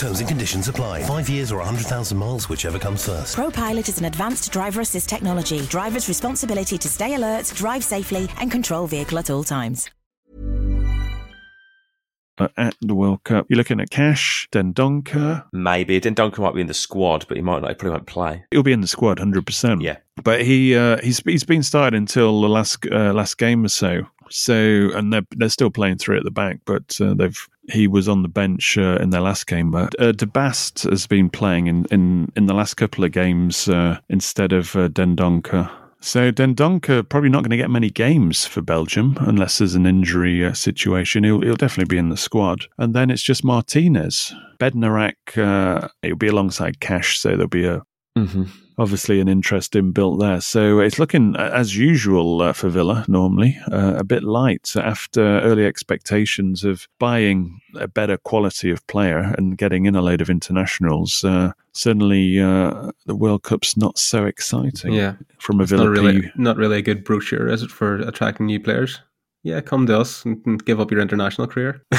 Speaker 4: Terms and conditions apply. Five years or 100,000 miles, whichever comes first.
Speaker 5: ProPilot is an advanced driver assist technology. Driver's responsibility to stay alert, drive safely, and control vehicle at all times.
Speaker 1: Uh, at the World Cup, you're looking at Cash, Dendoncker.
Speaker 2: Maybe Dendoncker might be in the squad, but he might not. He probably won't play.
Speaker 1: He'll be in the squad, hundred percent.
Speaker 2: Yeah.
Speaker 1: but he uh, he's he's been started until the last uh, last game or so. So and they're they're still playing three at the back, but uh, they've he was on the bench uh, in their last game. But uh, Debast has been playing in, in, in the last couple of games uh, instead of uh, Dendoncker. So Dendoncker probably not going to get many games for Belgium unless there's an injury uh, situation. He'll, he'll definitely be in the squad. And then it's just Martinez. Bednarek, uh, he'll be alongside Cash, so there'll be a
Speaker 2: Mm-hmm.
Speaker 1: obviously an interest in built there. So it's looking as usual uh, for Villa normally, uh, a bit light after early expectations of buying a better quality of player and getting in a load of internationals. Uh, suddenly, uh, the World Cup's not so exciting.
Speaker 3: Yeah.
Speaker 1: from a
Speaker 3: It's
Speaker 1: Villa
Speaker 3: not really,
Speaker 1: P-
Speaker 3: not really a good brochure, is it, for attracting new players? Yeah, come to us and give up your international career.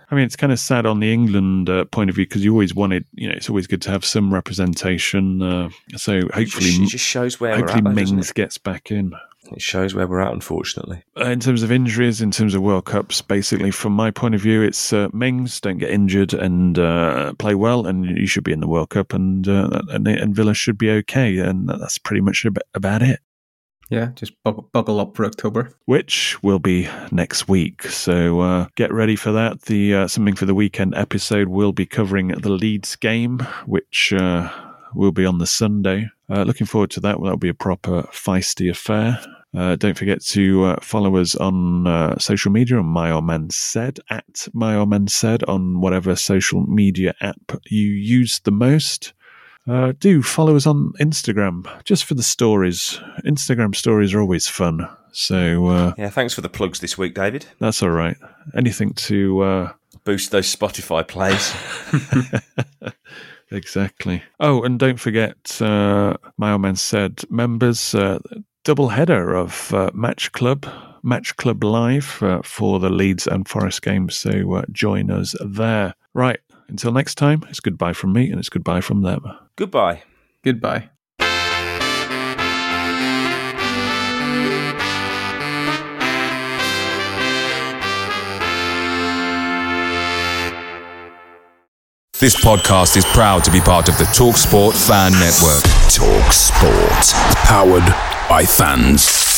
Speaker 1: I mean, it's kind of sad on the England uh, point of view because you always wanted, you know, it's always good to have some representation. Uh, so hopefully,
Speaker 2: it just shows where we're at,
Speaker 1: Mings gets back in.
Speaker 2: It shows where we're at, unfortunately.
Speaker 1: Uh, in terms of injuries, in terms of World Cups, basically, from my point of view, it's uh, Mings don't get injured and uh, play well, and you should be in the World Cup, and uh, and, and Villa should be okay, and that's pretty much about it.
Speaker 3: Yeah, just buckle, buckle up for October.
Speaker 1: Which will be next week, so uh, get ready for that. The uh, something for the weekend episode will be covering the Leeds game, which uh, will be on the Sunday. Uh, looking forward to that. Well, that'll be a proper feisty affair. Uh, don't forget to uh, follow us on uh, social media on My Old Man Said at My Old Man Said on whatever social media app you use the most. Uh, do follow us on Instagram just for the stories. Instagram stories are always fun. So uh,
Speaker 2: Yeah, thanks for the plugs this week, David.
Speaker 1: that's all right. Anything to uh,
Speaker 2: Boost those Spotify plays.
Speaker 1: exactly. Oh, and don't forget, uh, my old man said members uh, double header of uh, Match Club. Match Club Live uh, for the Leeds and Forest games. So uh, join us there. Right. Until next time, it's goodbye from me and it's goodbye from them.
Speaker 2: Goodbye.
Speaker 3: Goodbye.
Speaker 8: This podcast is proud to be part of the TalkSport Fan Network.
Speaker 9: Talk Sport. Powered by fans.